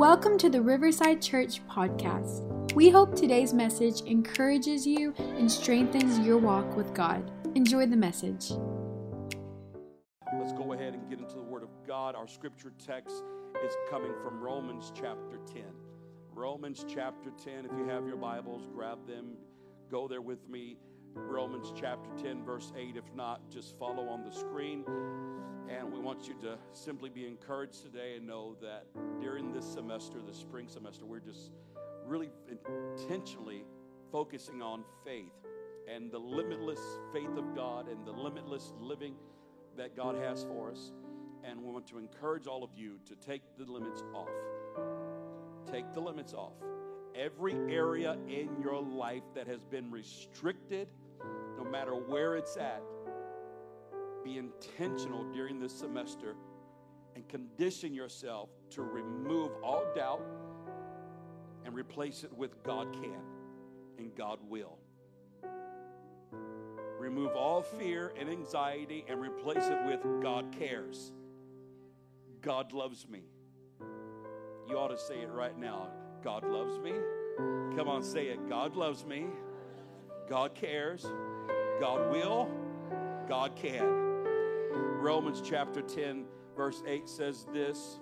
Welcome to the Riverside Church podcast. We hope today's message encourages you and strengthens your walk with God. Enjoy the message. Let's go ahead and get into the Word of God. Our scripture text is coming from Romans chapter 10. Romans chapter 10. If you have your Bibles, grab them, go there with me. Romans chapter 10, verse 8. If not, just follow on the screen. And we want you to simply be encouraged today and know that during this semester, the spring semester, we're just really intentionally focusing on faith and the limitless faith of God and the limitless living that God has for us. And we want to encourage all of you to take the limits off. Take the limits off. Every area in your life that has been restricted, no matter where it's at, be intentional during this semester and condition yourself to remove all doubt and replace it with God can and God will. Remove all fear and anxiety and replace it with God cares. God loves me. You ought to say it right now. God loves me. Come on, say it. God loves me. God cares. God will. God can. Romans chapter 10, verse 8 says this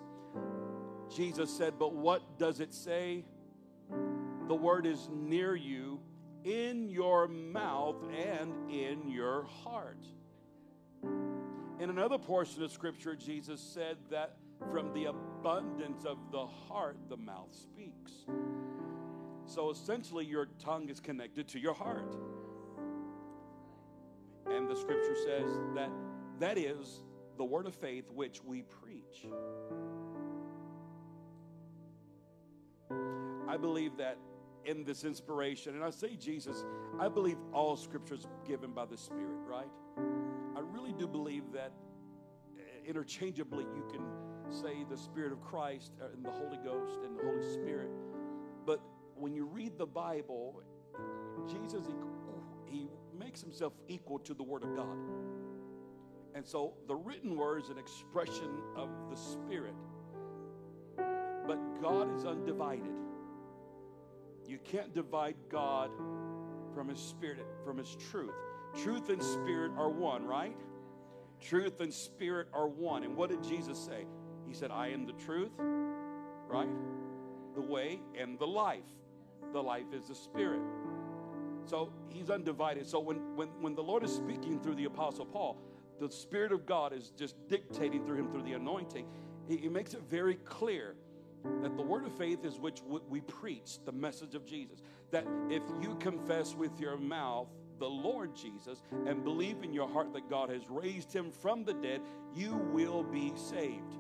Jesus said, But what does it say? The word is near you, in your mouth and in your heart. In another portion of scripture, Jesus said that from the abundance of the heart, the mouth speaks. So essentially, your tongue is connected to your heart. And the scripture says that that is the word of faith which we preach. I believe that in this inspiration, and I say Jesus, I believe all scripture is given by the Spirit, right? I really do believe that uh, interchangeably you can say the Spirit of Christ uh, and the Holy Ghost and the Holy Spirit. But when you read the Bible, Jesus, he, he makes himself equal to the Word of God. And so the written word is an expression of the Spirit. But God is undivided. You can't divide God from His Spirit, from His truth. Truth and Spirit are one, right? Truth and Spirit are one. And what did Jesus say? He said, I am the truth, right? The way and the life. The life is the Spirit. So he's undivided. So when, when, when the Lord is speaking through the Apostle Paul, the Spirit of God is just dictating through him through the anointing. He, he makes it very clear that the word of faith is which we preach, the message of Jesus. That if you confess with your mouth the Lord Jesus and believe in your heart that God has raised him from the dead, you will be saved.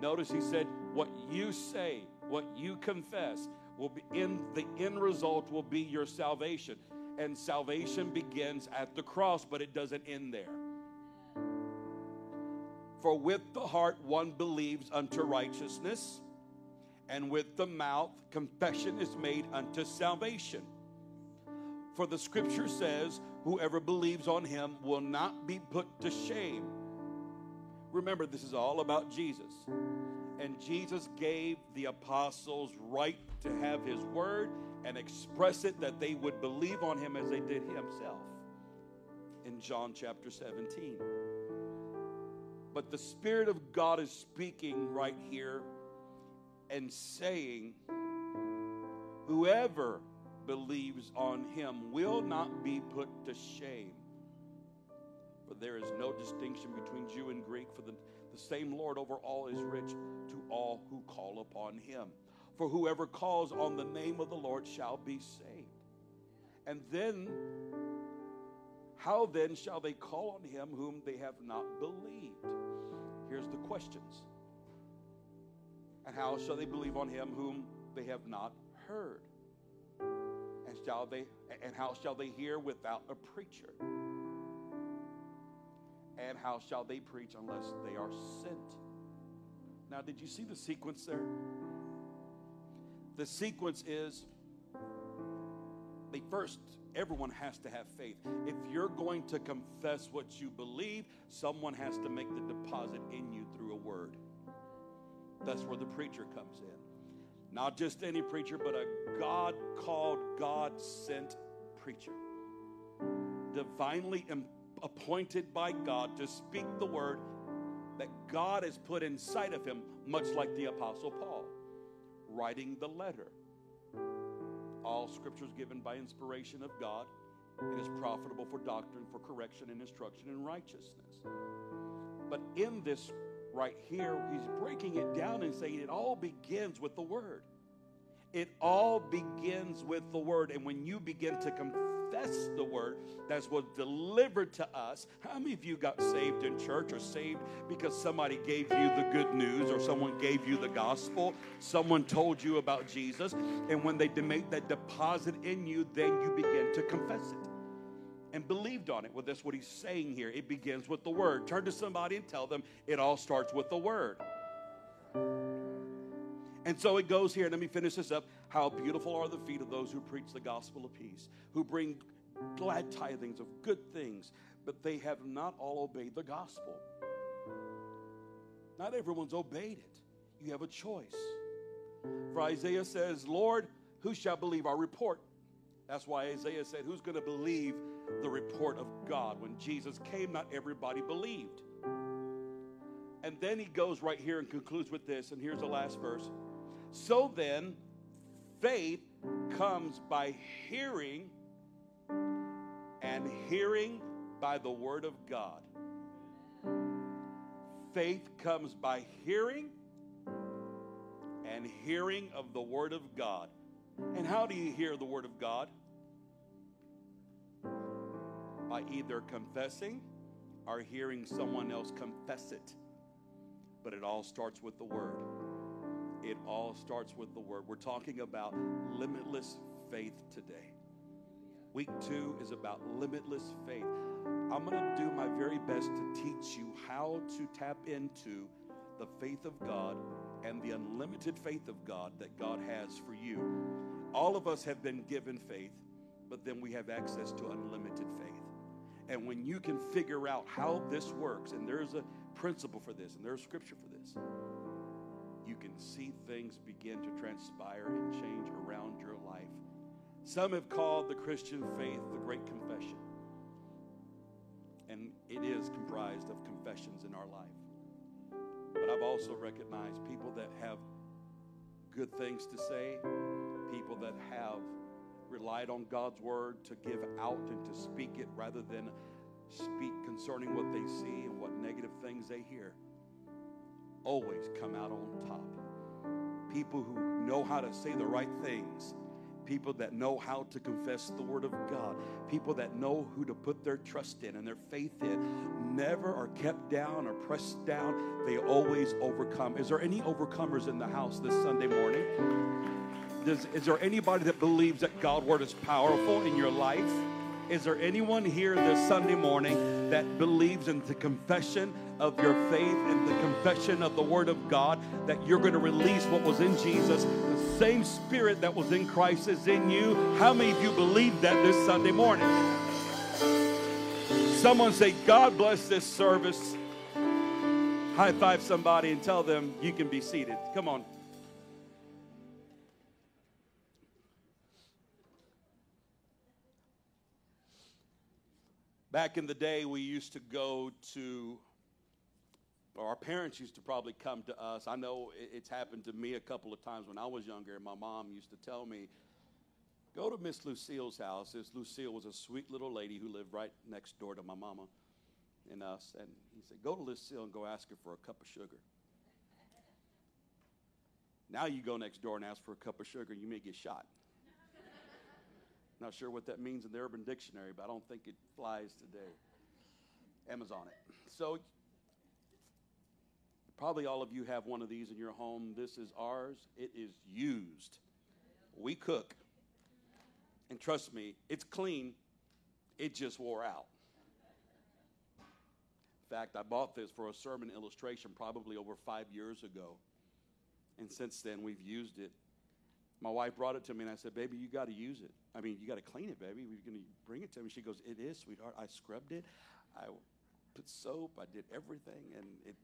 Notice he said, What you say, what you confess, will be in the end result will be your salvation and salvation begins at the cross, but it doesn't end there. For with the heart one believes unto righteousness, and with the mouth confession is made unto salvation. For the scripture says, Whoever believes on him will not be put to shame. Remember, this is all about Jesus. And Jesus gave the apostles right to have his word and express it that they would believe on him as they did himself in John chapter 17. But the Spirit of God is speaking right here and saying, Whoever believes on him will not be put to shame. For there is no distinction between Jew and Greek, for the, the same Lord over all is rich to all who call upon him. For whoever calls on the name of the Lord shall be saved. And then, how then shall they call on him whom they have not believed? Here's the questions. And how shall they believe on him whom they have not heard? And shall they and how shall they hear without a preacher? And how shall they preach unless they are sent? Now, did you see the sequence there? the sequence is the first everyone has to have faith if you're going to confess what you believe someone has to make the deposit in you through a word That's where the preacher comes in. Not just any preacher, but a God called, God sent preacher. Divinely appointed by God to speak the word that God has put inside of him, much like the Apostle Paul, writing the letter. All scriptures given by inspiration of God and is profitable for doctrine, for correction, and instruction in righteousness. But in this right here, he's breaking it down and saying it all begins with the Word. It all begins with the Word. And when you begin to confess, the word that was delivered to us. How many of you got saved in church or saved because somebody gave you the good news or someone gave you the gospel? Someone told you about Jesus. And when they make that deposit in you, then you begin to confess it and believed on it. Well, that's what he's saying here. It begins with the word. Turn to somebody and tell them it all starts with the word. And so it goes here. Let me finish this up. How beautiful are the feet of those who preach the gospel of peace, who bring glad tithings of good things, but they have not all obeyed the gospel. Not everyone's obeyed it. You have a choice. For Isaiah says, Lord, who shall believe our report? That's why Isaiah said, Who's going to believe the report of God? When Jesus came, not everybody believed. And then he goes right here and concludes with this, and here's the last verse. So then, faith comes by hearing, and hearing by the Word of God. Faith comes by hearing, and hearing of the Word of God. And how do you hear the Word of God? By either confessing or hearing someone else confess it. But it all starts with the Word. It all starts with the word. We're talking about limitless faith today. Week two is about limitless faith. I'm going to do my very best to teach you how to tap into the faith of God and the unlimited faith of God that God has for you. All of us have been given faith, but then we have access to unlimited faith. And when you can figure out how this works, and there's a principle for this, and there's scripture for this, you can see things begin to transpire and change around your life. Some have called the Christian faith the Great Confession. And it is comprised of confessions in our life. But I've also recognized people that have good things to say, people that have relied on God's word to give out and to speak it rather than speak concerning what they see and what negative things they hear always come out on top. People who know how to say the right things. People that know how to confess the Word of God. People that know who to put their trust in and their faith in. Never are kept down or pressed down. They always overcome. Is there any overcomers in the house this Sunday morning? Does, is there anybody that believes that God's Word is powerful in your life? Is there anyone here this Sunday morning that believes in the confession of your faith and the confession of the Word of God that you're going to release what was in Jesus? The same Spirit that was in Christ is in you. How many of you believe that this Sunday morning? Someone say, God bless this service. High five somebody and tell them you can be seated. Come on. Back in the day, we used to go to, or our parents used to probably come to us. I know it's happened to me a couple of times when I was younger. My mom used to tell me, go to Miss Lucille's house. This Lucille was a sweet little lady who lived right next door to my mama and us. And he said, go to Lucille and go ask her for a cup of sugar. Now you go next door and ask for a cup of sugar, you may get shot. Not sure what that means in the Urban Dictionary, but I don't think it flies today. Amazon it. So, probably all of you have one of these in your home. This is ours, it is used. We cook. And trust me, it's clean, it just wore out. In fact, I bought this for a sermon illustration probably over five years ago. And since then, we've used it my wife brought it to me, and I said, Baby, you got to use it. I mean, you got to clean it, baby. We're going to bring it to me. She goes, It is, sweetheart. I scrubbed it. I put soap. I did everything, and it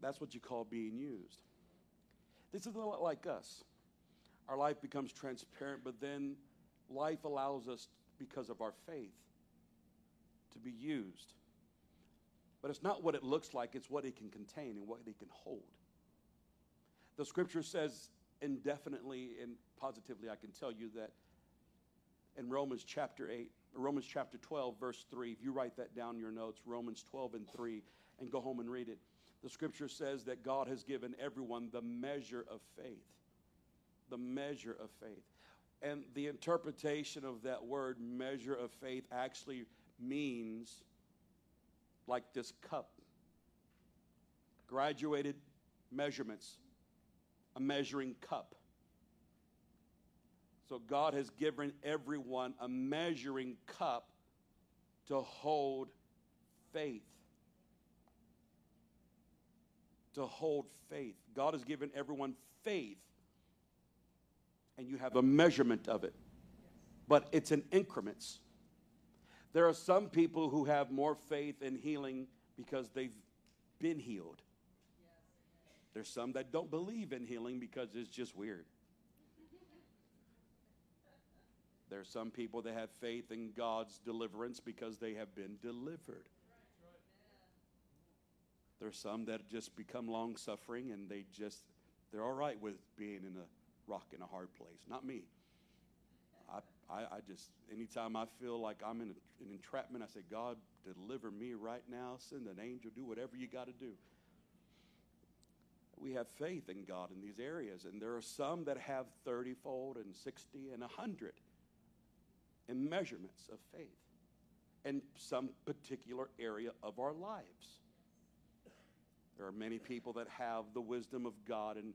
That's what you call being used. This is a lot like us. Our life becomes transparent, but then life allows us, because of our faith, to be used. But it's not what it looks like, it's what it can contain and what it can hold. The scripture says indefinitely and positively, I can tell you that in Romans chapter 8, Romans chapter 12, verse 3, if you write that down in your notes, Romans 12 and 3, and go home and read it, the scripture says that God has given everyone the measure of faith. The measure of faith. And the interpretation of that word, measure of faith, actually means like this cup graduated measurements, a measuring cup. So God has given everyone a measuring cup to hold faith. To hold faith. God has given everyone faith, and you have a measurement of it, but it's in increments. There are some people who have more faith in healing because they've been healed. There's some that don't believe in healing because it's just weird. There are some people that have faith in God's deliverance because they have been delivered. There's some that just become long suffering and they just, they're all right with being in a rock in a hard place. Not me. I, I, I just, anytime I feel like I'm in a, an entrapment, I say, God, deliver me right now. Send an angel, do whatever you got to do. We have faith in God in these areas, and there are some that have 30 fold and 60 and 100 in measurements of faith in some particular area of our lives. There are many people that have the wisdom of God, and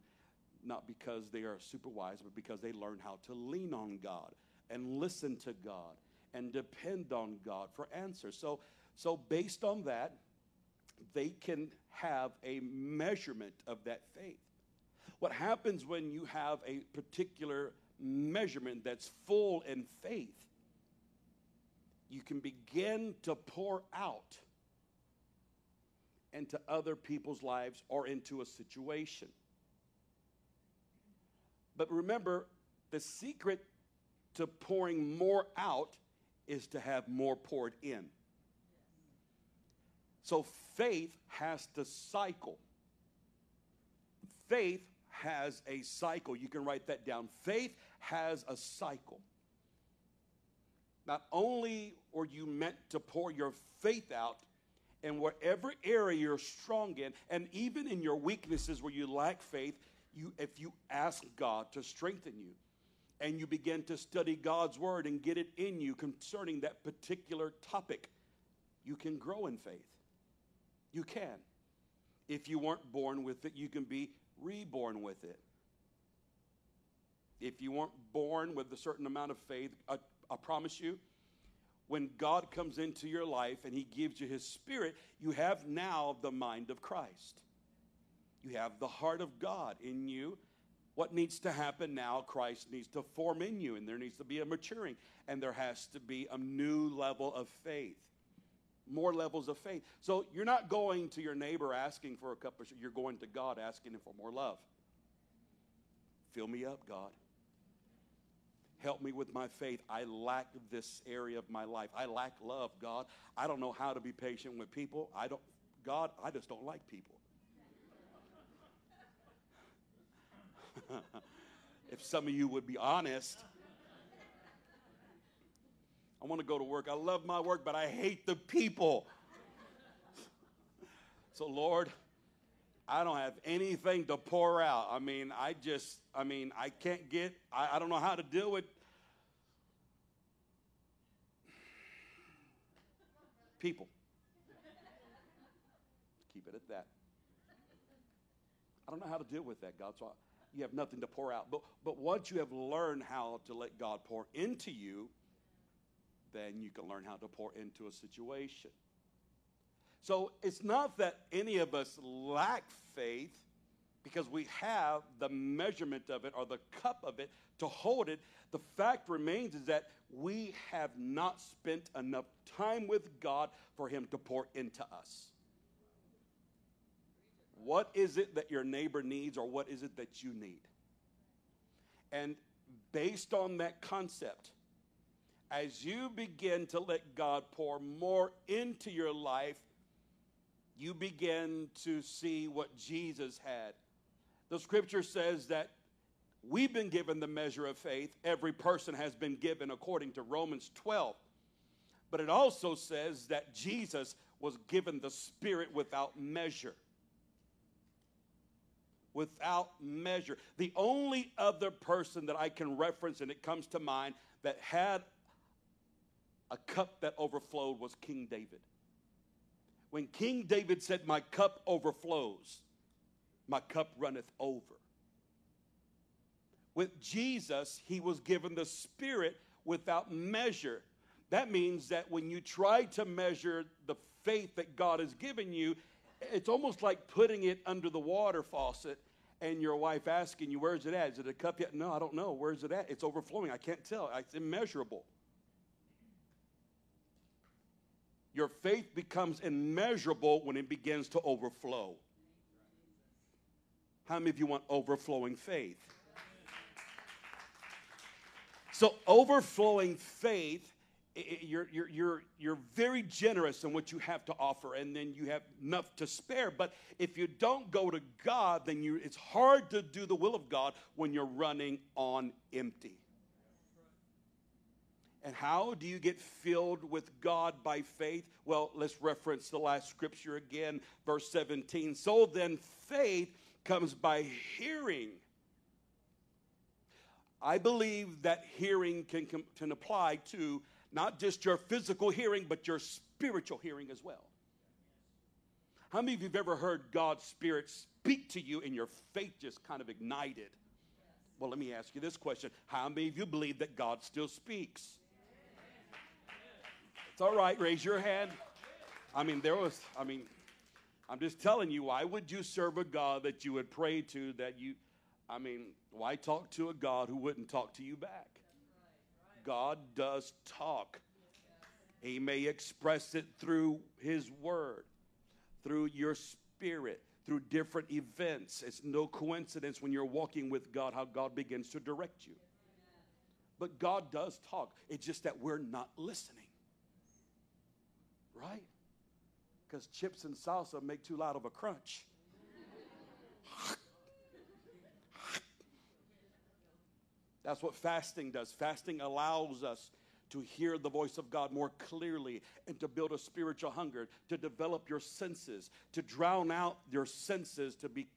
not because they are super wise, but because they learn how to lean on God and listen to God and depend on God for answers. So, so based on that, they can have a measurement of that faith. What happens when you have a particular measurement that's full in faith, you can begin to pour out into other people's lives or into a situation. But remember, the secret to pouring more out is to have more poured in. So faith has to cycle. Faith has a cycle. You can write that down. Faith has a cycle. Not only are you meant to pour your faith out in whatever area you're strong in, and even in your weaknesses where you lack faith, you, if you ask God to strengthen you and you begin to study God's word and get it in you concerning that particular topic, you can grow in faith. You can. If you weren't born with it, you can be reborn with it. If you weren't born with a certain amount of faith, I, I promise you, when God comes into your life and He gives you His Spirit, you have now the mind of Christ. You have the heart of God in you. What needs to happen now? Christ needs to form in you, and there needs to be a maturing, and there has to be a new level of faith. More levels of faith. So you're not going to your neighbor asking for a cup of sugar, you're going to God asking him for more love. Fill me up, God. Help me with my faith. I lack this area of my life. I lack love, God. I don't know how to be patient with people. I don't, God, I just don't like people. if some of you would be honest. I want to go to work. I love my work, but I hate the people. so, Lord, I don't have anything to pour out. I mean, I just, I mean, I can't get, I, I don't know how to deal with people. Keep it at that. I don't know how to deal with that, God. So I, you have nothing to pour out. But, but once you have learned how to let God pour into you, then you can learn how to pour into a situation. So it's not that any of us lack faith because we have the measurement of it or the cup of it to hold it. The fact remains is that we have not spent enough time with God for Him to pour into us. What is it that your neighbor needs, or what is it that you need? And based on that concept, as you begin to let God pour more into your life, you begin to see what Jesus had. The scripture says that we've been given the measure of faith, every person has been given according to Romans 12. But it also says that Jesus was given the Spirit without measure. Without measure. The only other person that I can reference, and it comes to mind, that had a cup that overflowed was King David. When King David said, My cup overflows, my cup runneth over. With Jesus, he was given the Spirit without measure. That means that when you try to measure the faith that God has given you, it's almost like putting it under the water faucet and your wife asking you, Where's it at? Is it a cup yet? No, I don't know. Where's it at? It's overflowing. I can't tell. It's immeasurable. Your faith becomes immeasurable when it begins to overflow. How many of you want overflowing faith? So, overflowing faith you're, you're, you're, you're very generous in what you have to offer, and then you have enough to spare. But if you don't go to God, then you, it's hard to do the will of God when you're running on empty. And how do you get filled with God by faith? Well, let's reference the last scripture again, verse 17. So then, faith comes by hearing. I believe that hearing can, can apply to not just your physical hearing, but your spiritual hearing as well. How many of you have ever heard God's Spirit speak to you and your faith just kind of ignited? Well, let me ask you this question How many of you believe that God still speaks? It's all right, raise your hand. I mean, there was, I mean, I'm just telling you, why would you serve a God that you would pray to that you, I mean, why talk to a God who wouldn't talk to you back? God does talk. He may express it through His Word, through your spirit, through different events. It's no coincidence when you're walking with God how God begins to direct you. But God does talk. It's just that we're not listening. Right? Because chips and salsa make too loud of a crunch. That's what fasting does. Fasting allows us to hear the voice of God more clearly and to build a spiritual hunger, to develop your senses, to drown out your senses, to be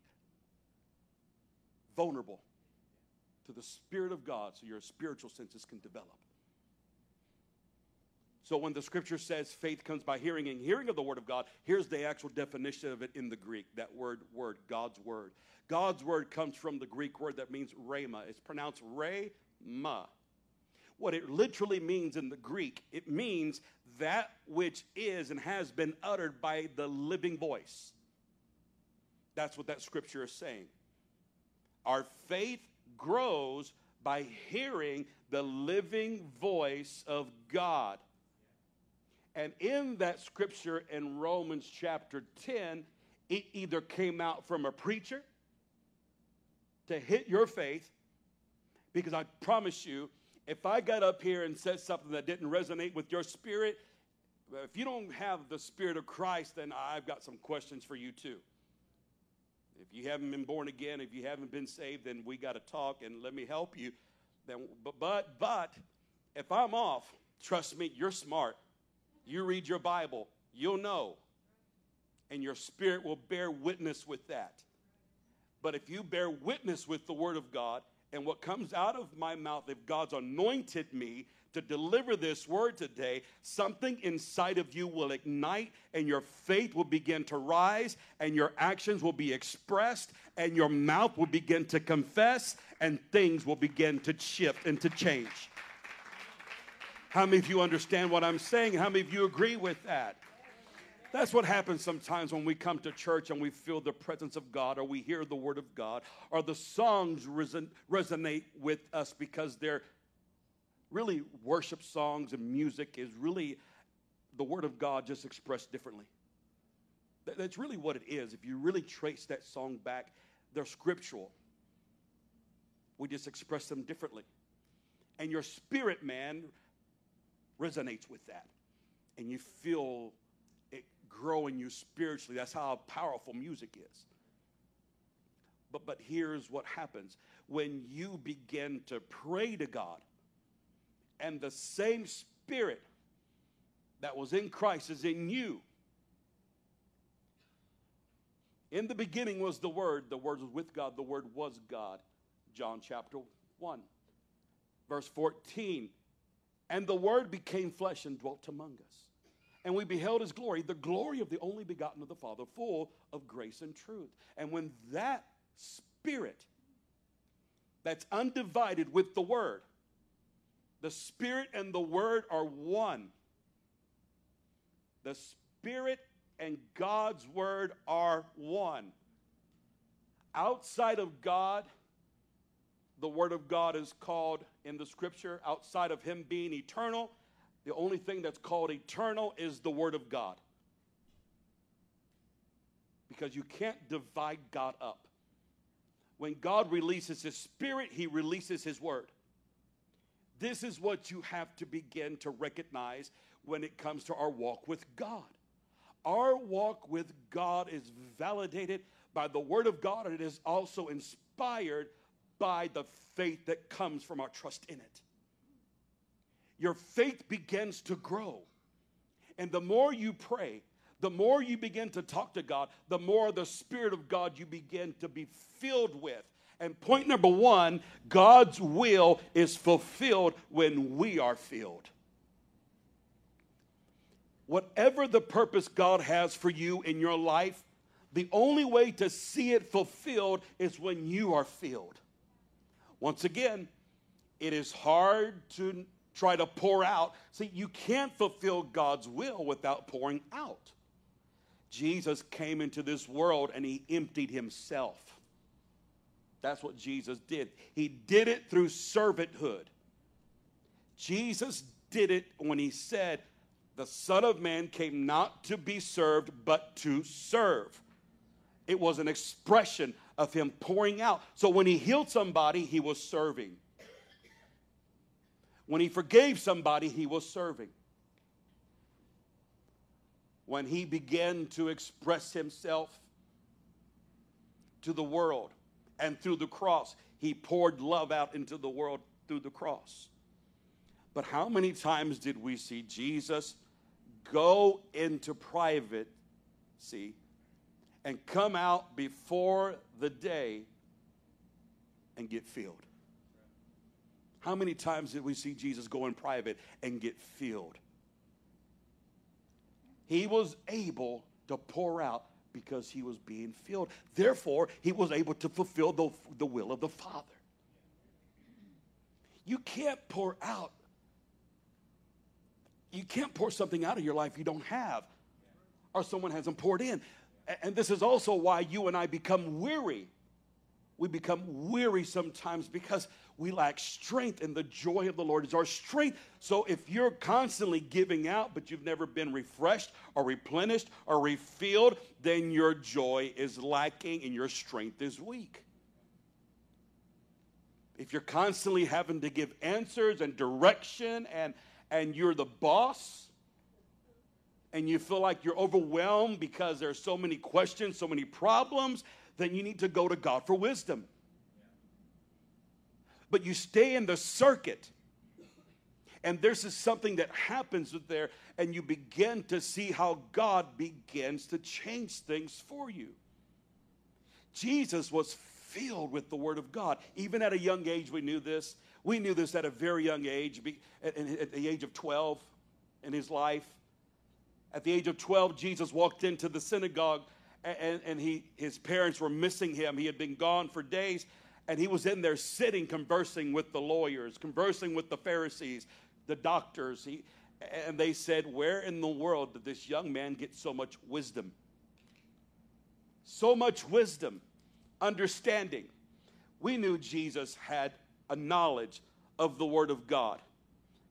vulnerable to the Spirit of God so your spiritual senses can develop. So when the scripture says faith comes by hearing and hearing of the word of God, here's the actual definition of it in the Greek, that word, word, God's word. God's word comes from the Greek word that means rhema. It's pronounced rhema. What it literally means in the Greek, it means that which is and has been uttered by the living voice. That's what that scripture is saying. Our faith grows by hearing the living voice of God. And in that scripture in Romans chapter 10, it either came out from a preacher to hit your faith, because I promise you, if I got up here and said something that didn't resonate with your spirit, if you don't have the Spirit of Christ, then I've got some questions for you too. If you haven't been born again, if you haven't been saved, then we got to talk and let me help you. Then, but, but, but if I'm off, trust me, you're smart. You read your Bible, you'll know. And your spirit will bear witness with that. But if you bear witness with the Word of God and what comes out of my mouth, if God's anointed me to deliver this word today, something inside of you will ignite and your faith will begin to rise and your actions will be expressed and your mouth will begin to confess and things will begin to shift and to change. How many of you understand what I'm saying? How many of you agree with that? That's what happens sometimes when we come to church and we feel the presence of God or we hear the word of God or the songs reson- resonate with us because they're really worship songs and music is really the word of God just expressed differently. That's really what it is. If you really trace that song back, they're scriptural. We just express them differently. And your spirit man resonates with that. And you feel it grow in you spiritually. That's how powerful music is. But, but here's what happens when you begin to pray to God, and the same spirit that was in Christ is in you. In the beginning was the Word, the Word was with God, the Word was God. John chapter 1, verse 14. And the Word became flesh and dwelt among us. And we beheld his glory, the glory of the only begotten of the Father, full of grace and truth. And when that Spirit that's undivided with the Word, the Spirit and the Word are one. The Spirit and God's Word are one. Outside of God, the Word of God is called in the Scripture, outside of Him being eternal, the only thing that's called eternal is the Word of God. Because you can't divide God up. When God releases His Spirit, He releases His Word. This is what you have to begin to recognize when it comes to our walk with God. Our walk with God is validated by the Word of God, and it is also inspired by the faith that comes from our trust in it. Your faith begins to grow. And the more you pray, the more you begin to talk to God, the more the Spirit of God you begin to be filled with. And point number one God's will is fulfilled when we are filled. Whatever the purpose God has for you in your life, the only way to see it fulfilled is when you are filled. Once again, it is hard to try to pour out. See, you can't fulfill God's will without pouring out. Jesus came into this world and he emptied himself. That's what Jesus did. He did it through servanthood. Jesus did it when he said, The Son of Man came not to be served, but to serve. It was an expression of him pouring out. So when he healed somebody, he was serving. When he forgave somebody, he was serving. When he began to express himself to the world, and through the cross. He poured love out into the world through the cross. But how many times did we see Jesus go into private, see, and come out before the day and get filled? How many times did we see Jesus go in private and get filled? He was able to pour out because he was being filled. Therefore, he was able to fulfill the, the will of the Father. You can't pour out, you can't pour something out of your life you don't have or someone hasn't poured in. And this is also why you and I become weary we become weary sometimes because we lack strength, and the joy of the Lord is our strength. So if you're constantly giving out, but you've never been refreshed or replenished or refilled, then your joy is lacking and your strength is weak. If you're constantly having to give answers and direction and, and you're the boss, and you feel like you're overwhelmed because there's so many questions, so many problems, then you need to go to God for wisdom. But you stay in the circuit, and there's just something that happens there, and you begin to see how God begins to change things for you. Jesus was filled with the Word of God. Even at a young age, we knew this. We knew this at a very young age, at the age of 12 in his life. At the age of 12, Jesus walked into the synagogue and, and he, his parents were missing him. He had been gone for days, and he was in there sitting, conversing with the lawyers, conversing with the Pharisees, the doctors. He, and they said, Where in the world did this young man get so much wisdom? So much wisdom, understanding. We knew Jesus had a knowledge of the Word of God.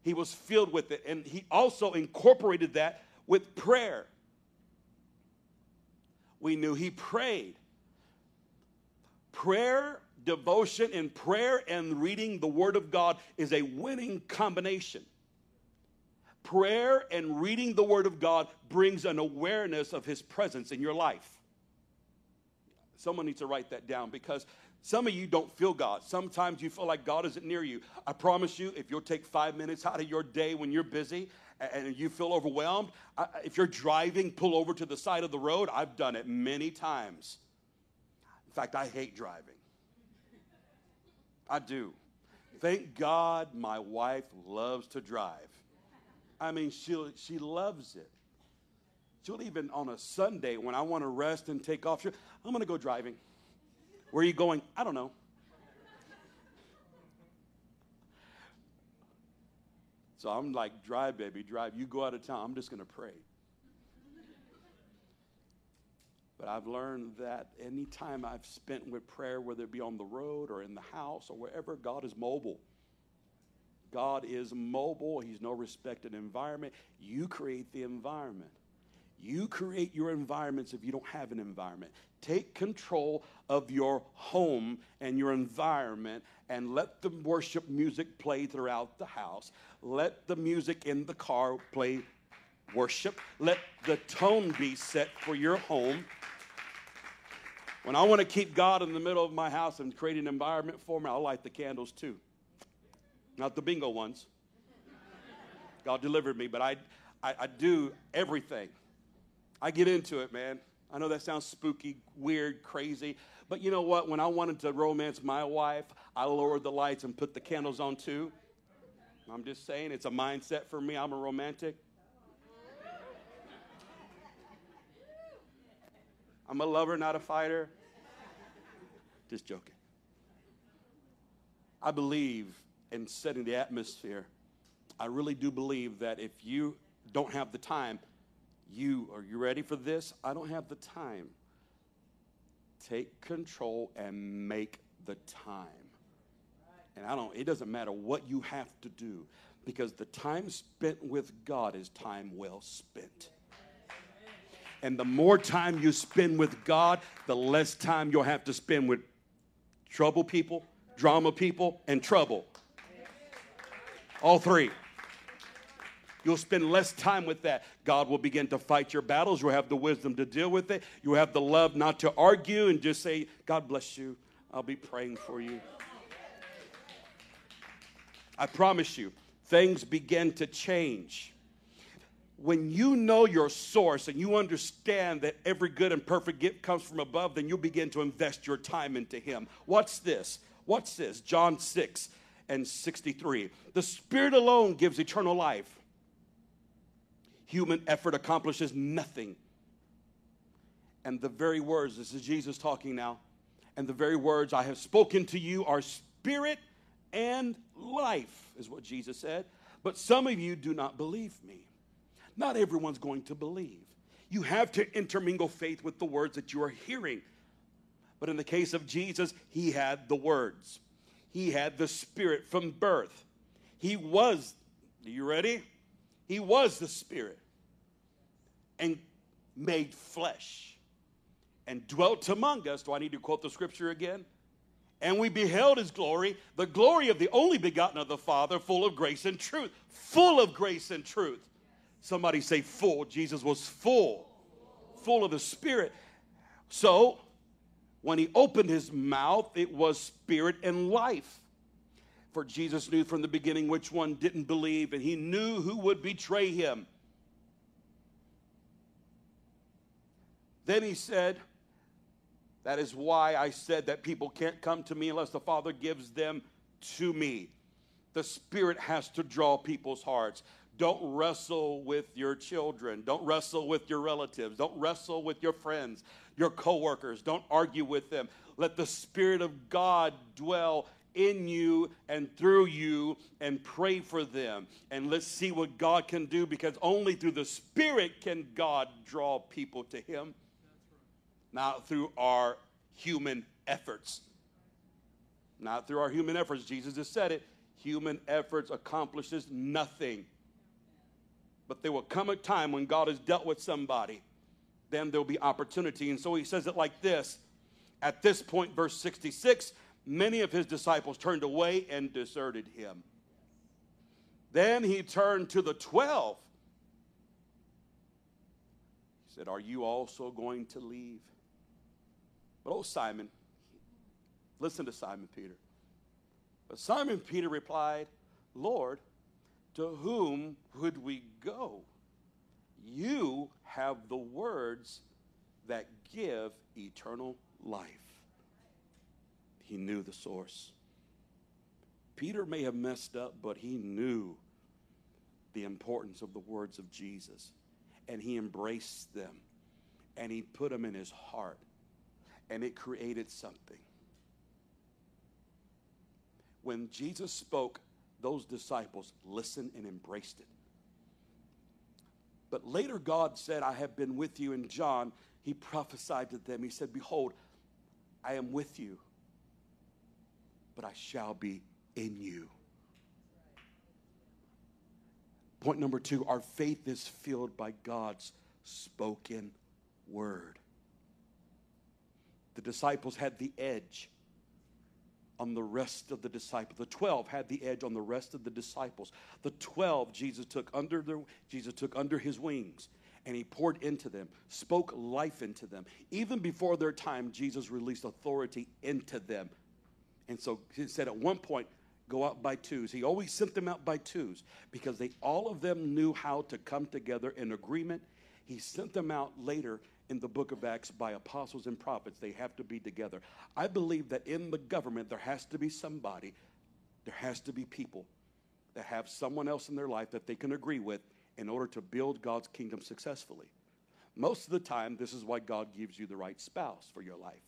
He was filled with it, and he also incorporated that with prayer. we knew he prayed. Prayer, devotion, and prayer and reading the Word of God is a winning combination. Prayer and reading the Word of God brings an awareness of His presence in your life. Someone needs to write that down because some of you don't feel God. Sometimes you feel like God isn't near you. I promise you, if you'll take five minutes out of your day when you're busy and you feel overwhelmed, if you're driving, pull over to the side of the road. I've done it many times. In fact, I hate driving. I do. Thank God my wife loves to drive. I mean, she, she loves it. She'll even on a Sunday when I want to rest and take off, I'm going to go driving. Where are you going? I don't know. So I'm like, drive, baby, drive. You go out of town. I'm just going to pray. But I've learned that any time I've spent with prayer, whether it be on the road or in the house or wherever, God is mobile. God is mobile. He's no respected environment. You create the environment. You create your environments if you don't have an environment. Take control of your home and your environment and let the worship music play throughout the house. Let the music in the car play worship. Let the tone be set for your home. When I want to keep God in the middle of my house and create an environment for me, I'll light the candles too. Not the bingo ones. God delivered me, but I, I, I do everything. I get into it, man. I know that sounds spooky, weird, crazy, but you know what? When I wanted to romance my wife, I lowered the lights and put the candles on too. I'm just saying, it's a mindset for me. I'm a romantic. I'm a lover, not a fighter. Just joking. I believe in setting the atmosphere. I really do believe that if you don't have the time, you are you ready for this? I don't have the time. Take control and make the time. And I don't, it doesn't matter what you have to do because the time spent with God is time well spent. And the more time you spend with God, the less time you'll have to spend with trouble people, drama people, and trouble. All three. You'll spend less time with that. God will begin to fight your battles. You'll have the wisdom to deal with it. You'll have the love not to argue and just say, God bless you. I'll be praying for you. I promise you, things begin to change. When you know your source and you understand that every good and perfect gift comes from above, then you'll begin to invest your time into Him. What's this? What's this? John 6 and 63. The Spirit alone gives eternal life human effort accomplishes nothing. And the very words, this is Jesus talking now, and the very words I have spoken to you are spirit and life, is what Jesus said. But some of you do not believe me. Not everyone's going to believe. You have to intermingle faith with the words that you are hearing. But in the case of Jesus, he had the words, he had the spirit from birth. He was, are you ready? He was the Spirit and made flesh and dwelt among us. Do I need to quote the scripture again? And we beheld his glory, the glory of the only begotten of the Father, full of grace and truth. Full of grace and truth. Somebody say full. Jesus was full, full of the Spirit. So, when he opened his mouth, it was spirit and life. For Jesus knew from the beginning which one didn't believe, and he knew who would betray him. Then he said, That is why I said that people can't come to me unless the Father gives them to me. The Spirit has to draw people's hearts. Don't wrestle with your children. Don't wrestle with your relatives. Don't wrestle with your friends, your coworkers. Don't argue with them. Let the Spirit of God dwell in you and through you and pray for them. And let's see what God can do because only through the Spirit can God draw people to Him, not through our human efforts. Not through our human efforts. Jesus just said it. Human efforts accomplishes nothing. But there will come a time when God has dealt with somebody then there'll be opportunity. And so he says it like this At this point, verse 66, many of his disciples turned away and deserted him. Then he turned to the 12. He said, Are you also going to leave? But oh, Simon, listen to Simon Peter. But Simon Peter replied, Lord, to whom would we go? You have the words that give eternal life. He knew the source. Peter may have messed up, but he knew the importance of the words of Jesus. And he embraced them and he put them in his heart. And it created something. When Jesus spoke, those disciples listened and embraced it. But later, God said, I have been with you. And John, he prophesied to them. He said, Behold, I am with you, but I shall be in you. Point number two our faith is filled by God's spoken word. The disciples had the edge on the rest of the disciples. The 12 had the edge on the rest of the disciples. The 12 Jesus took under their Jesus took under his wings and he poured into them, spoke life into them. Even before their time, Jesus released authority into them. And so he said at one point, go out by twos. He always sent them out by twos because they all of them knew how to come together in agreement. He sent them out later in the book of Acts by apostles and prophets. They have to be together. I believe that in the government, there has to be somebody, there has to be people that have someone else in their life that they can agree with in order to build God's kingdom successfully. Most of the time, this is why God gives you the right spouse for your life.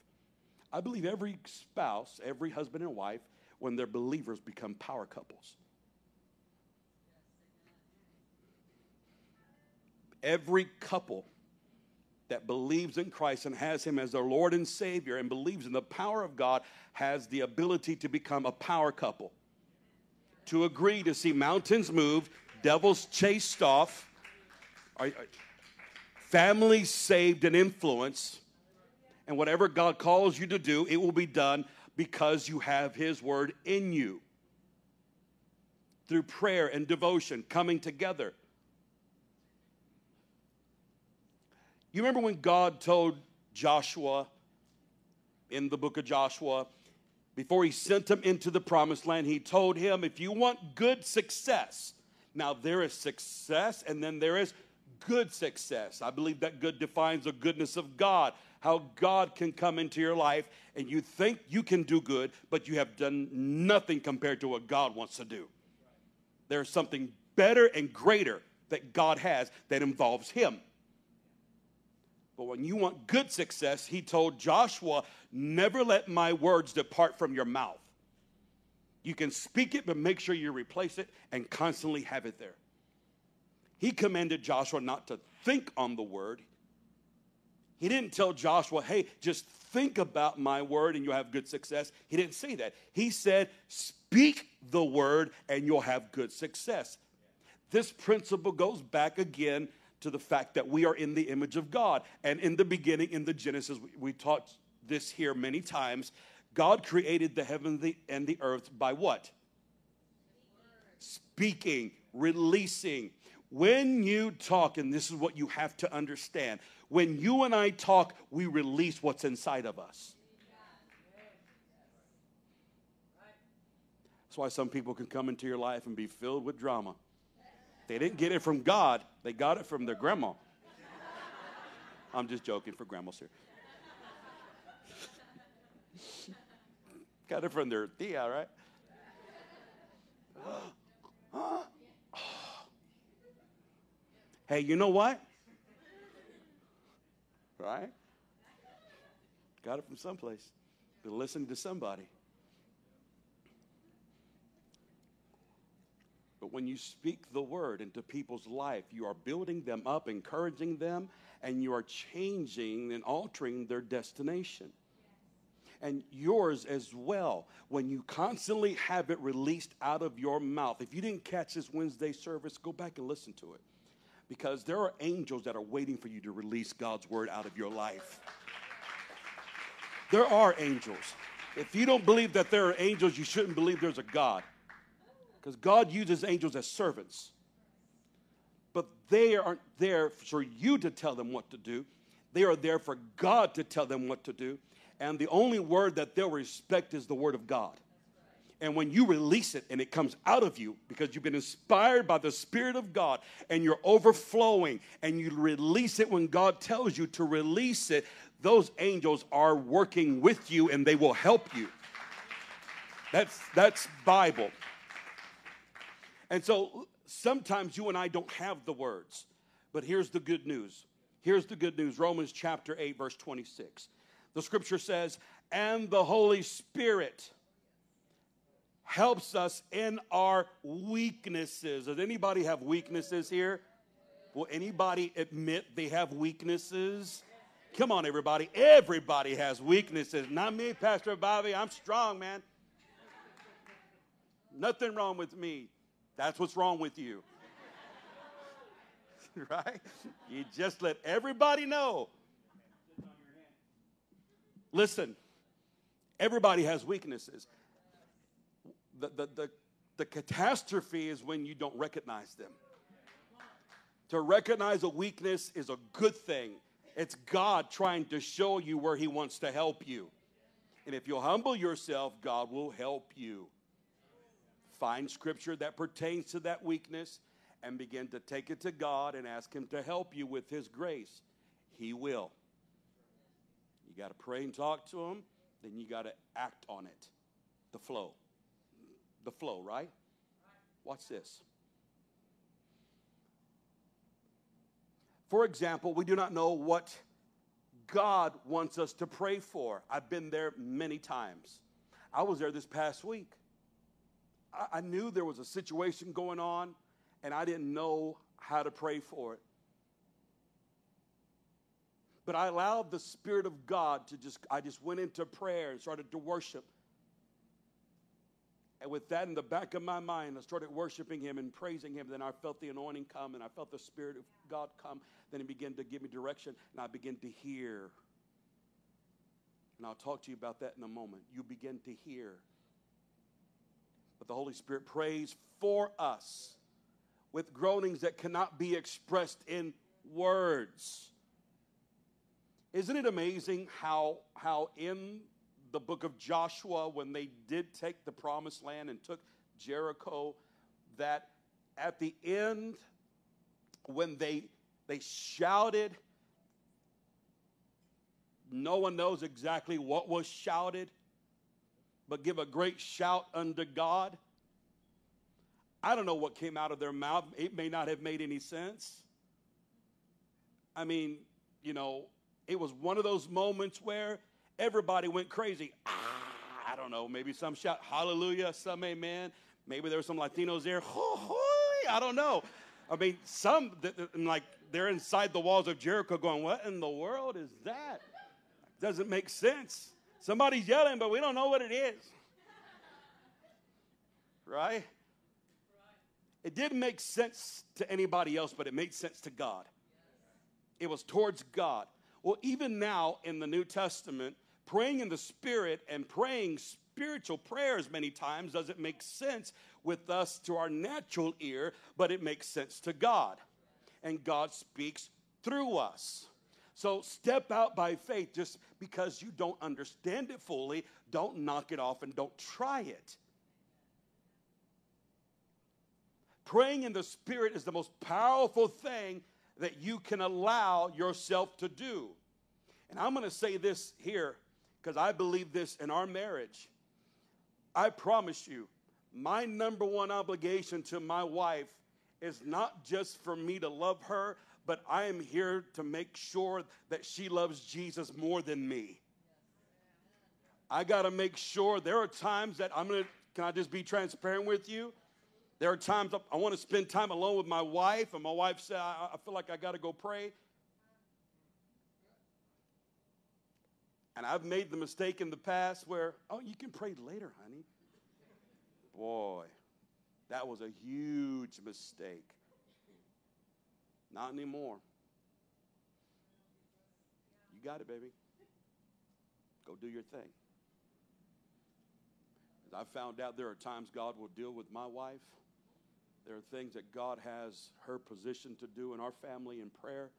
I believe every spouse, every husband and wife, when they're believers, become power couples. Every couple that believes in Christ and has Him as their Lord and Savior and believes in the power of God has the ability to become a power couple. To agree to see mountains moved, devils chased off, families saved and influenced, and whatever God calls you to do, it will be done because you have His Word in you. Through prayer and devotion, coming together. You remember when God told Joshua in the book of Joshua, before he sent him into the promised land, he told him, if you want good success, now there is success and then there is good success. I believe that good defines the goodness of God, how God can come into your life and you think you can do good, but you have done nothing compared to what God wants to do. There's something better and greater that God has that involves Him. But when you want good success, he told Joshua, Never let my words depart from your mouth. You can speak it, but make sure you replace it and constantly have it there. He commanded Joshua not to think on the word. He didn't tell Joshua, hey, just think about my word and you'll have good success. He didn't say that. He said, speak the word and you'll have good success. This principle goes back again to the fact that we are in the image of God. And in the beginning, in the Genesis, we, we taught this here many times. God created the heaven and the earth by what? Speaking, releasing. When you talk, and this is what you have to understand when you and I talk, we release what's inside of us. That's why some people can come into your life and be filled with drama. They didn't get it from God, they got it from their grandma. I'm just joking for grandmas here. got it from their tia, right? hey, you know what? Right? Got it from someplace. Been listening to somebody. But when you speak the word into people's life, you are building them up, encouraging them, and you are changing and altering their destination. And yours as well, when you constantly have it released out of your mouth. If you didn't catch this Wednesday service, go back and listen to it. Because there are angels that are waiting for you to release God's word out of your life. There are angels. If you don't believe that there are angels, you shouldn't believe there's a God. Because God uses angels as servants. But they aren't there for you to tell them what to do, they are there for God to tell them what to do. And the only word that they'll respect is the word of God. And when you release it and it comes out of you because you've been inspired by the Spirit of God and you're overflowing and you release it when God tells you to release it, those angels are working with you and they will help you. That's, that's Bible. And so sometimes you and I don't have the words, but here's the good news. Here's the good news Romans chapter 8, verse 26. The scripture says, And the Holy Spirit helps us in our weaknesses. Does anybody have weaknesses here? Will anybody admit they have weaknesses? Come on, everybody. Everybody has weaknesses. Not me, Pastor Bobby. I'm strong, man. Nothing wrong with me. That's what's wrong with you. right? You just let everybody know. Listen, everybody has weaknesses the, the, the, the catastrophe is when you don't recognize them. To recognize a weakness is a good thing. It's God trying to show you where He wants to help you. And if you'll humble yourself, God will help you. Find scripture that pertains to that weakness and begin to take it to God and ask Him to help you with His grace. He will. You got to pray and talk to Him, then you got to act on it. The flow the flow, right? Watch this. For example, we do not know what God wants us to pray for. I've been there many times. I was there this past week. I, I knew there was a situation going on, and I didn't know how to pray for it. But I allowed the Spirit of God to just, I just went into prayer and started to worship. And with that in the back of my mind, I started worshiping him and praising him. Then I felt the anointing come and I felt the Spirit of God come. Then he began to give me direction and I began to hear. And I'll talk to you about that in a moment. You begin to hear. But the Holy Spirit prays for us with groanings that cannot be expressed in words. Isn't it amazing how, how in the book of Joshua when they did take the promised land and took Jericho, that at the end, when they, they shouted, no one knows exactly what was shouted, but give a great shout unto God. I don't know what came out of their mouth. It may not have made any sense. I mean, you know, it was one of those moments where everybody went crazy. Ah, I don't know, maybe some shout hallelujah, some amen. Maybe there were some Latinos there. I don't know. I mean, some like they're inside the walls of Jericho going, What in the world is that? Doesn't make sense. Somebody's yelling, but we don't know what it is. Right? It didn't make sense to anybody else, but it made sense to God. It was towards God. Well, even now in the New Testament, praying in the Spirit and praying spiritual prayers many times doesn't make sense with us to our natural ear, but it makes sense to God. And God speaks through us. So step out by faith just because you don't understand it fully. Don't knock it off and don't try it. Praying in the Spirit is the most powerful thing that you can allow yourself to do. And I'm going to say this here because I believe this in our marriage. I promise you, my number one obligation to my wife is not just for me to love her, but I am here to make sure that she loves Jesus more than me. I got to make sure there are times that I'm going to, can I just be transparent with you? There are times I want to spend time alone with my wife, and my wife said, I, I feel like I got to go pray. And I've made the mistake in the past where, oh, you can pray later, honey. Boy, that was a huge mistake. Not anymore. You got it, baby. Go do your thing. As I found out, there are times God will deal with my wife. There are things that God has her position to do in our family in prayer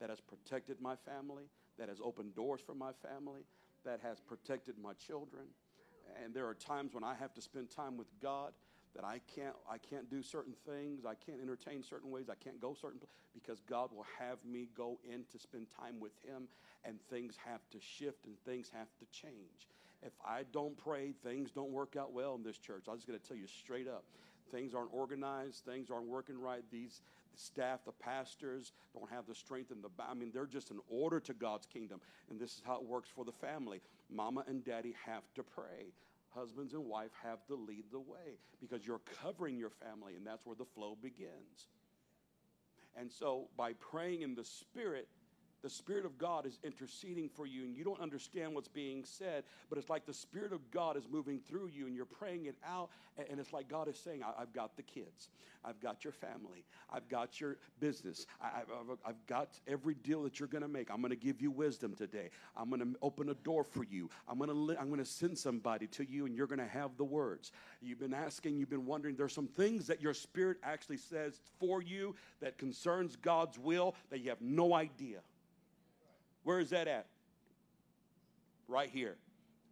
that has protected my family, that has opened doors for my family, that has protected my children. And there are times when I have to spend time with God that I can't I can't do certain things, I can't entertain certain ways, I can't go certain places because God will have me go in to spend time with him and things have to shift and things have to change. If I don't pray, things don't work out well in this church. I'm just going to tell you straight up. Things aren't organized, things aren't working right. These the staff, the pastors don't have the strength and the I mean they're just an order to God's kingdom. And this is how it works for the family. Mama and daddy have to pray husbands and wife have to lead the way because you're covering your family and that's where the flow begins. And so by praying in the spirit, the Spirit of God is interceding for you, and you don't understand what's being said, but it's like the Spirit of God is moving through you, and you're praying it out, and it's like God is saying, I've got the kids, I've got your family, I've got your business, I've, got every deal that you're going to make. I'm going to give you wisdom today. I'm going to open a door for you. I'm going going to send somebody to you, and you're going to have the words. You've been asking, you've been wondering. There's some things that your Spirit actually says for you that concerns God's will that you have no idea. Where is that at? Right here.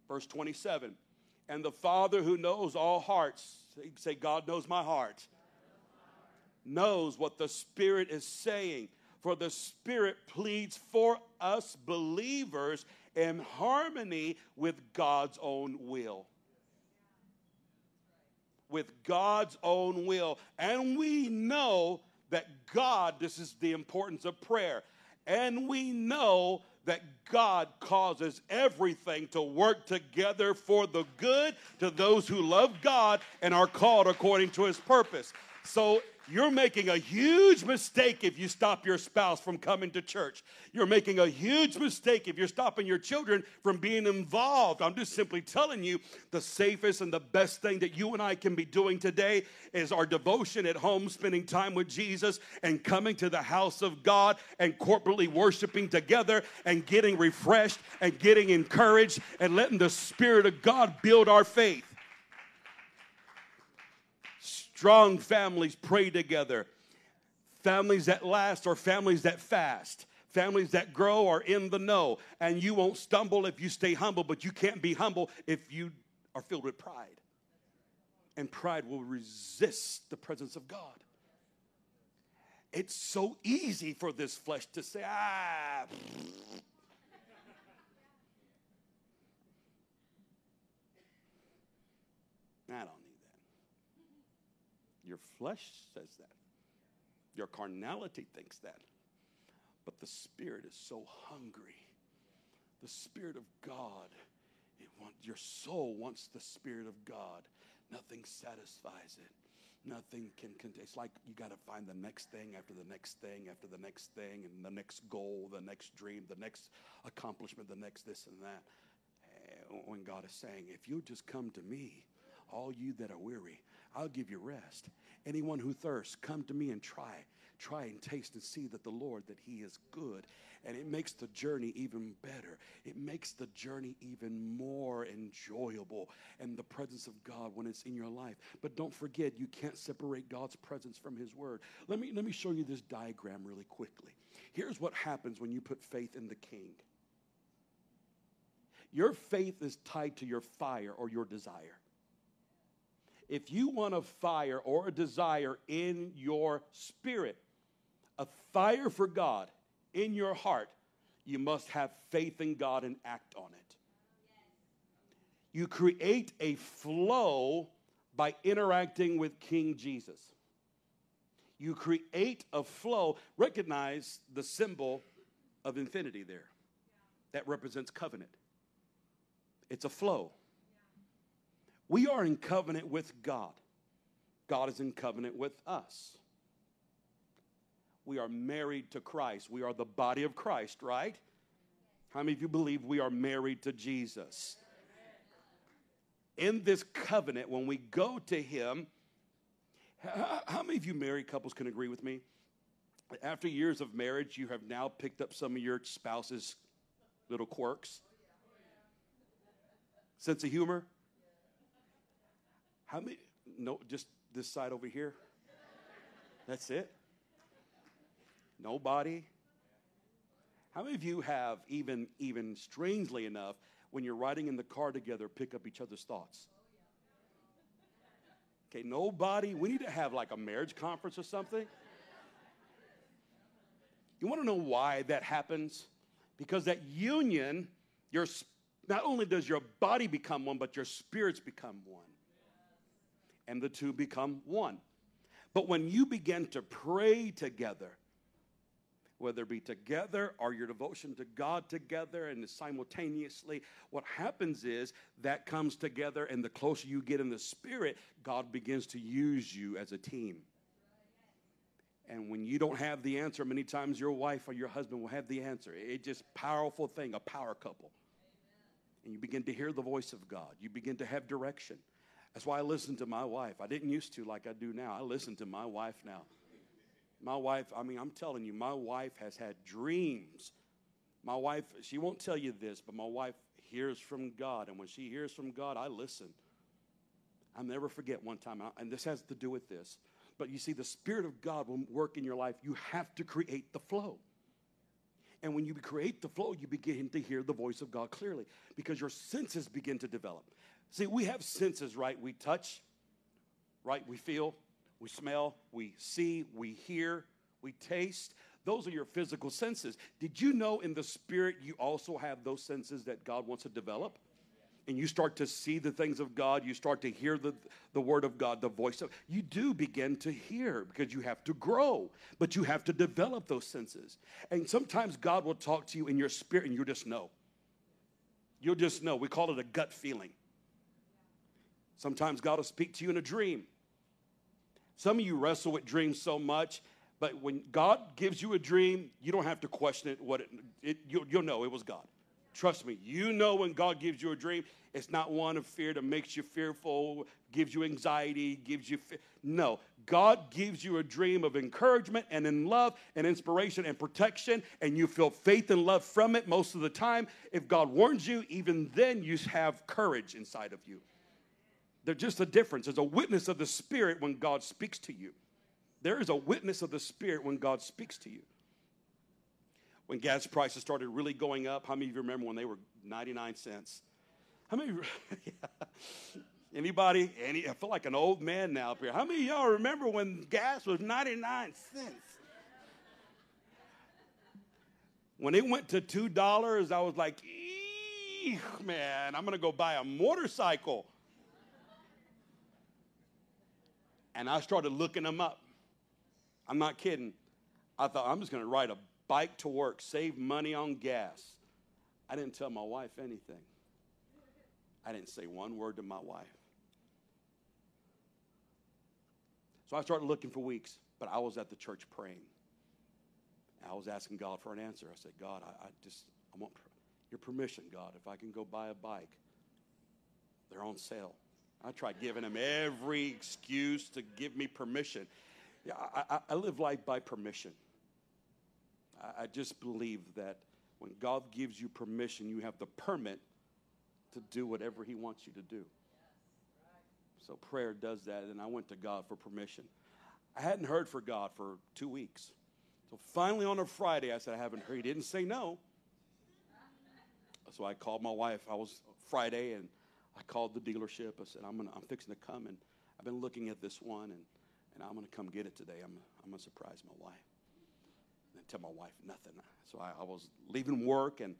Verse 27. And the Father who knows all hearts, say, God knows my heart, knows what the Spirit is saying. For the Spirit pleads for us believers in harmony with God's own will. With God's own will. And we know that God, this is the importance of prayer, and we know that God causes everything to work together for the good to those who love God and are called according to his purpose. So you're making a huge mistake if you stop your spouse from coming to church. You're making a huge mistake if you're stopping your children from being involved. I'm just simply telling you the safest and the best thing that you and I can be doing today is our devotion at home, spending time with Jesus and coming to the house of God and corporately worshiping together and getting refreshed and getting encouraged and letting the Spirit of God build our faith. Strong families pray together. Families that last are families that fast. Families that grow are in the know. And you won't stumble if you stay humble, but you can't be humble if you are filled with pride. And pride will resist the presence of God. It's so easy for this flesh to say, ah. I don't your flesh says that. Your carnality thinks that. But the Spirit is so hungry. The Spirit of God, it want, your soul wants the Spirit of God. Nothing satisfies it. Nothing can contain. It's like you got to find the next thing after the next thing after the next thing and the next goal, the next dream, the next accomplishment, the next this and that. Eh, when God is saying, if you just come to me, all you that are weary, I'll give you rest. Anyone who thirsts, come to me and try. Try and taste and see that the Lord, that He is good. And it makes the journey even better. It makes the journey even more enjoyable and the presence of God when it's in your life. But don't forget, you can't separate God's presence from His Word. Let me, let me show you this diagram really quickly. Here's what happens when you put faith in the King your faith is tied to your fire or your desire if you want a fire or a desire in your spirit, a fire for God in your heart, you must have faith in God and act on it. You create a flow by interacting with King Jesus. You create a flow. Recognize the symbol of infinity there. That represents covenant. It's a flow. We are in covenant with God. God is in covenant with us. We are married to Christ. We are the body of Christ, right? How many of you believe we are married to Jesus? In this covenant, when we go to Him, how many of you married couples can agree with me? after years of marriage, you have now picked up some of your spouse's little quirks? Sense of humor? How many? No, just this side over here. That's it. Nobody. How many of you have even even strangely enough when you're riding in the car together pick up each other's thoughts? Okay, nobody. We need to have like a marriage conference or something. You want to know why that happens? Because that union, your not only does your body become one, but your spirits become one. And the two become one. But when you begin to pray together, whether it be together or your devotion to God together and simultaneously, what happens is that comes together, and the closer you get in the spirit, God begins to use you as a team. And when you don't have the answer, many times your wife or your husband will have the answer. It's just powerful thing, a power couple. And you begin to hear the voice of God. You begin to have direction. That's why I listen to my wife. I didn't used to like I do now. I listen to my wife now. My wife, I mean, I'm telling you, my wife has had dreams. My wife, she won't tell you this, but my wife hears from God. And when she hears from God, I listen. I'll never forget one time, and this has to do with this. But you see, the Spirit of God will work in your life. You have to create the flow. And when you create the flow, you begin to hear the voice of God clearly because your senses begin to develop. See, we have senses, right? We touch, right? We feel, we smell, we see, we hear, we taste. Those are your physical senses. Did you know in the spirit you also have those senses that God wants to develop? and you start to see the things of God, you start to hear the, the word of God, the voice of you do begin to hear because you have to grow, but you have to develop those senses. And sometimes God will talk to you in your spirit and you just know. You'll just know. We call it a gut feeling. Sometimes God will speak to you in a dream. Some of you wrestle with dreams so much, but when God gives you a dream, you don't have to question it. What it, it you'll, you'll know it was God. Trust me, you know when God gives you a dream, it's not one of fear that makes you fearful, gives you anxiety, gives you fear. No, God gives you a dream of encouragement and in love and inspiration and protection, and you feel faith and love from it most of the time. If God warns you, even then you have courage inside of you. There's just a difference. There's a witness of the Spirit when God speaks to you. There is a witness of the Spirit when God speaks to you when gas prices started really going up. How many of you remember when they were 99 cents? How many? Anybody? Any? I feel like an old man now up here. How many y'all remember when gas was 99 cents? When it went to $2, I was like, man, I'm going to go buy a motorcycle. And I started looking them up. I'm not kidding. I thought, I'm just going to ride a bike to work, save money on gas. I didn't tell my wife anything. I didn't say one word to my wife. So I started looking for weeks, but I was at the church praying. I was asking God for an answer. I said, God, I, I just, I want your permission, God, if I can go buy a bike. They're on sale. I tried giving him every excuse to give me permission. Yeah, I, I, I live life by permission. I just believe that when God gives you permission, you have the permit to do whatever He wants you to do. So prayer does that, and I went to God for permission. I hadn't heard for God for two weeks. So finally on a Friday, I said, I haven't heard. He didn't say no. So I called my wife. I was Friday, and I called the dealership. I said, I'm, gonna, I'm fixing to come, and I've been looking at this one, and, and I'm going to come get it today. I'm, I'm going to surprise my wife And tell my wife nothing. So I, I was leaving work and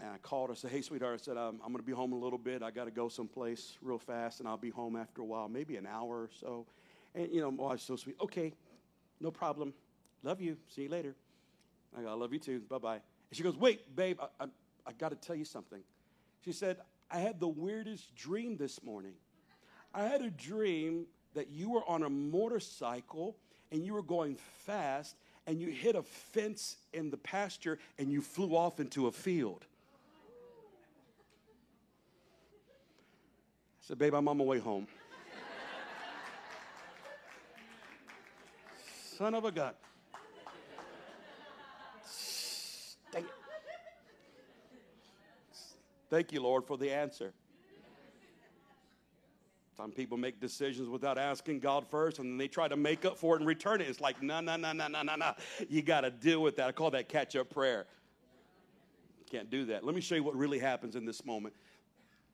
and I called her. I said, "Hey, sweetheart," I said, um, "I'm going to be home in a little bit. I got to go someplace real fast, and I'll be home after a while, maybe an hour or so." And you know, my wife's so sweet. Okay, no problem. Love you. See you later. I go, "I love you too. Bye bye." And she goes, "Wait, babe, I, I, I got to tell you something." She said, "I had the weirdest dream this morning. I had a dream that you were on a motorcycle and you were going fast." and you hit a fence in the pasture and you flew off into a field. I said, Babe, I'm on my way home. Son of a gun. Thank you, Lord, for the answer. Some people make decisions without asking God first, and then they try to make up for it and return it. It's like, no, no, no, no, no, no, no. You got to deal with that. I call that catch up prayer. Can't do that. Let me show you what really happens in this moment.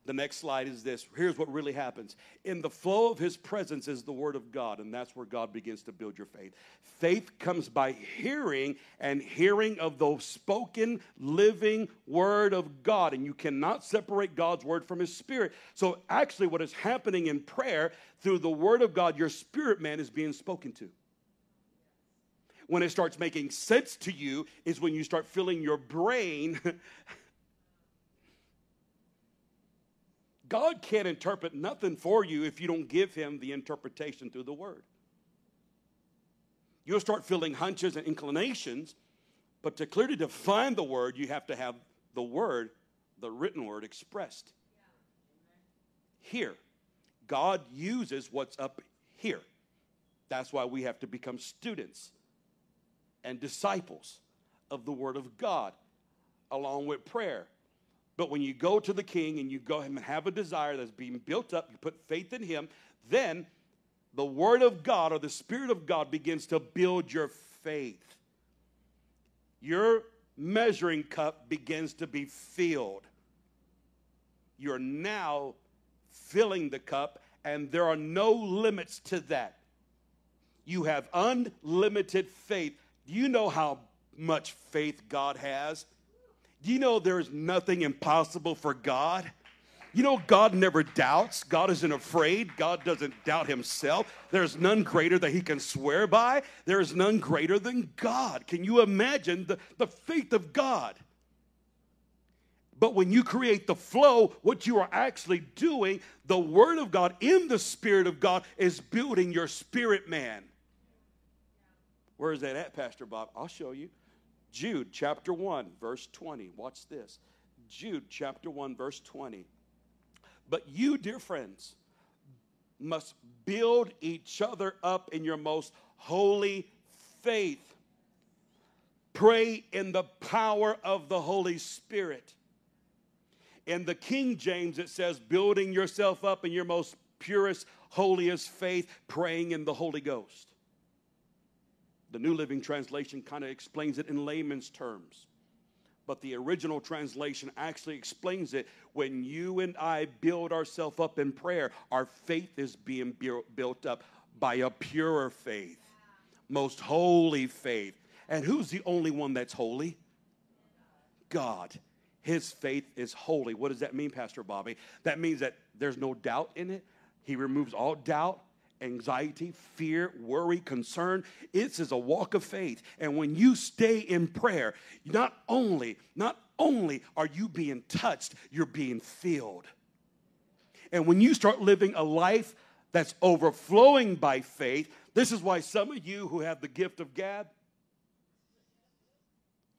The next slide is this. Here's what really happens. In the flow of his presence is the word of God, and that's where God begins to build your faith. Faith comes by hearing, and hearing of the spoken, living word of God. And you cannot separate God's word from his spirit. So, actually, what is happening in prayer through the word of God, your spirit man is being spoken to when it starts making sense to you is when you start filling your brain God can't interpret nothing for you if you don't give him the interpretation through the word. You'll start feeling hunches and inclinations, but to clearly define the word, you have to have the word, the written word, expressed. Here, God uses what's up here. That's why we have to become students and disciples of the Word of God, along with prayer but when you go to the king and you go and have a desire that's being built up, you put faith in him, then the word of God or the spirit of God begins to build your faith. Your measuring cup begins to be filled. You're now filling the cup, and there are no limits to that. You have unlimited faith. Do you know how much faith God has? Do you know there's nothing impossible for God? You know, God never doubts. God isn't afraid. God doesn't doubt himself. There's none greater that he can swear by. There is none greater than God. Can you imagine the, the faith of God? But when you create the flow, what you are actually doing, the Word of God in the Spirit of God is building your spirit man. Where is that at, Pastor Bob? I'll show you. Jude chapter 1, verse 20. Watch this. Jude chapter 1, verse 20. But you, dear friends, must build each other up in your most holy faith. Pray in the power of the Holy Spirit. In the King James, it says, building yourself up in your most purest, holiest faith, praying in the Holy Ghost. The New Living Translation kind of explains it in layman's terms. But the original translation actually explains it. When you and I build ourselves up in prayer, our faith is being built up by a purer faith, most holy faith. And who's the only one that's holy? God. His faith is holy. What does that mean, Pastor Bobby? That means that there's no doubt in it. He removes all doubt anxiety, fear, worry, concern. It's is a walk of faith. And when you stay in prayer, not only, not only are you being touched, you're being filled. And when you start living a life that's overflowing by faith, this is why some of you who have the gift of gab.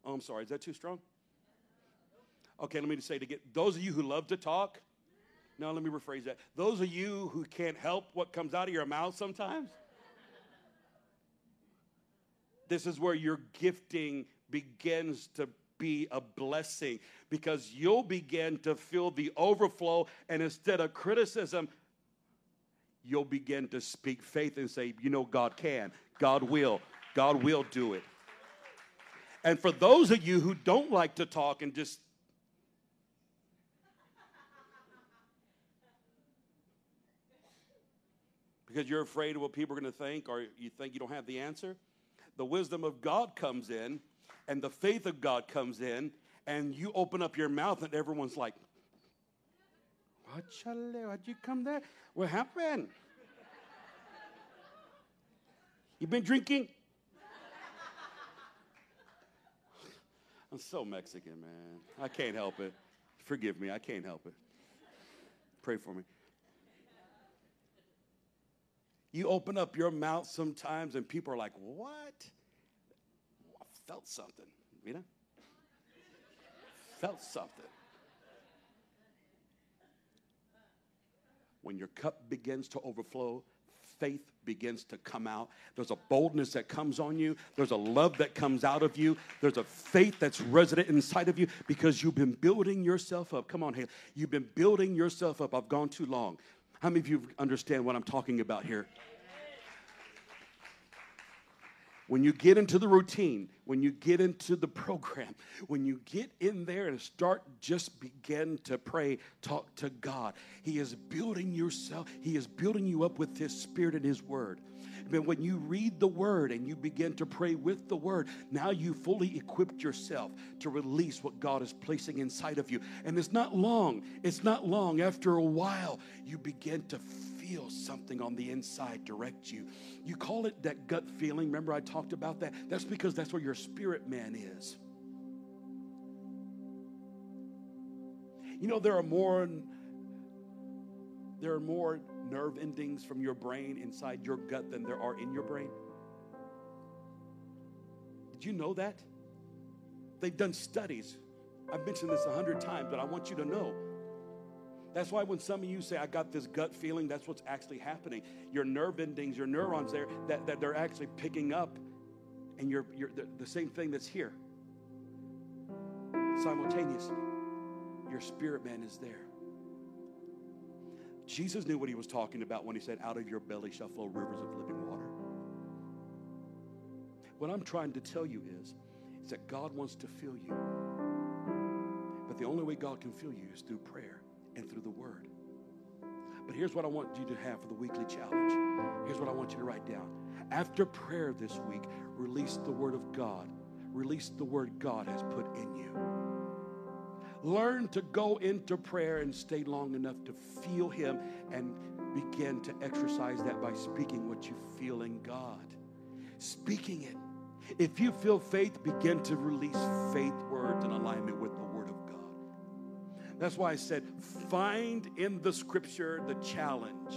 Oh, I'm sorry, is that too strong? Okay, let me just say to get those of you who love to talk, no, let me rephrase that. Those of you who can't help what comes out of your mouth sometimes, this is where your gifting begins to be a blessing because you'll begin to feel the overflow, and instead of criticism, you'll begin to speak faith and say, You know, God can, God will, God will do it. And for those of you who don't like to talk and just because you're afraid of what people are going to think or you think you don't have the answer. The wisdom of God comes in and the faith of God comes in, and you open up your mouth, and everyone's like, why'd you come there? What happened? You've been drinking? I'm so Mexican, man. I can't help it. Forgive me, I can't help it. Pray for me. You open up your mouth sometimes and people are like, What? I felt something. You know? felt something. When your cup begins to overflow, faith begins to come out. There's a boldness that comes on you. There's a love that comes out of you. There's a faith that's resident inside of you because you've been building yourself up. Come on, Haley. You've been building yourself up. I've gone too long. How many of you understand what I'm talking about here? when you get into the routine, when you get into the program, when you get in there and start just begin to pray, talk to God, He is building yourself, He is building you up with His Spirit and His Word. But when you read the Word and you begin to pray with the Word, now you fully equipped yourself to release what God is placing inside of you. And it's not long, it's not long. After a while, you begin to feel something on the inside direct you. You call it that gut feeling. Remember, I talked about that? That's because that's where your spirit man is. You know, there are more there are more nerve endings from your brain inside your gut than there are in your brain. Did you know that? They've done studies. I've mentioned this a hundred times, but I want you to know that's why when some of you say, I got this gut feeling, that's what's actually happening. Your nerve endings, your neurons there, that, that they're actually picking up, and you're, you're the, the same thing that's here. Simultaneously, your spirit man is there. Jesus knew what he was talking about when he said, Out of your belly shall flow rivers of living water. What I'm trying to tell you is, is that God wants to fill you. But the only way God can fill you is through prayer and through the Word. But here's what I want you to have for the weekly challenge. Here's what I want you to write down. After prayer this week, release the Word of God. Release the Word God has put in you. Learn to go into prayer and stay long enough to feel Him and begin to exercise that by speaking what you feel in God. Speaking it. If you feel faith, begin to release faith words in alignment with the Word of God. that's why I said, find in the scripture the challenge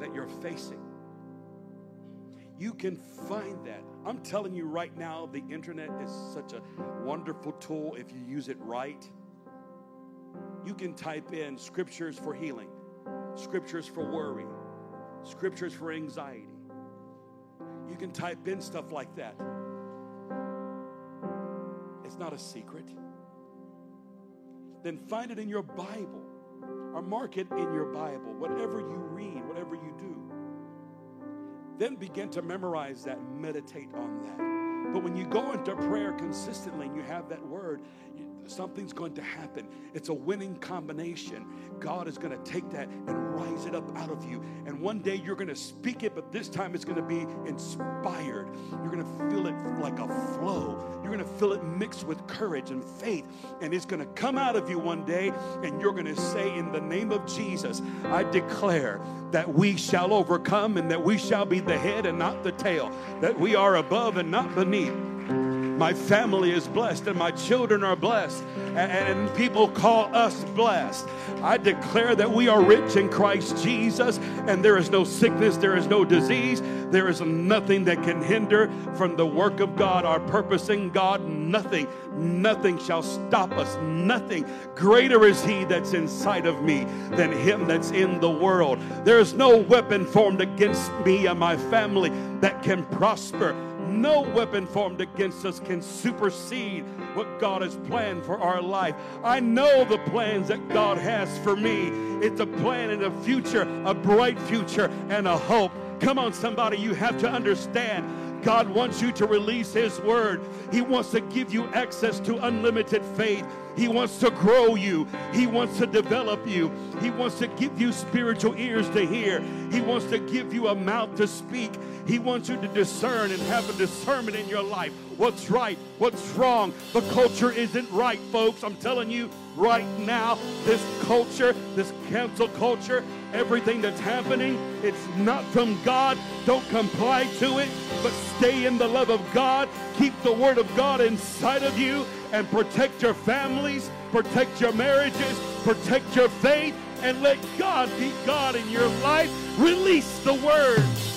that you're facing. You can find that. I'm telling you right now, the internet is such a wonderful tool if you use it right. You can type in scriptures for healing, scriptures for worry, scriptures for anxiety. You can type in stuff like that. It's not a secret then find it in your Bible or mark it in your Bible, whatever you read, whatever you do. Then begin to memorize that, meditate on that. But when you go into prayer consistently and you have that word, something's going to happen. It's a winning combination. God is going to take that and rise it up out of you. And one day you're going to speak it, but this time it's going to be inspired. You're going to feel it like a flow. You're going to feel it mixed with courage and faith. And it's going to come out of you one day, and you're going to say, In the name of Jesus, I declare that we shall overcome and that we shall be the head and not the tail, that we are above and not beneath my family is blessed and my children are blessed, and, people call us blessed. I declare that we are rich in Christ Jesus, and there is no sickness, there is no disease, there is nothing that can hinder from the work of God, our purpose in God. Nothing, nothing shall stop us. Nothing. Greater is He that's inside of me than Him that's in the world. There is no weapon formed against me and my family that can prosper. No weapon formed against us can supersede what God has planned for our life. I know the plans that God has for me. It's a plan and a future, a bright future, and a hope. Come on, somebody, you have to understand. God wants you to release His word. He wants to give you access to unlimited faith. He wants to grow you. He wants to develop you. He wants to give you spiritual ears to hear. He wants to give you a mouth to speak. He wants you to discern and have a discernment in your life. What's right? What's wrong? The culture isn't right, folks. I'm telling you right now, this culture, this cancel culture, everything that's happening, it's not from God. Don't comply to it, but stay in the love of God. Keep the word of God inside of you and protect your families, protect your marriages, protect your faith, and let God be God in your life. Release the word.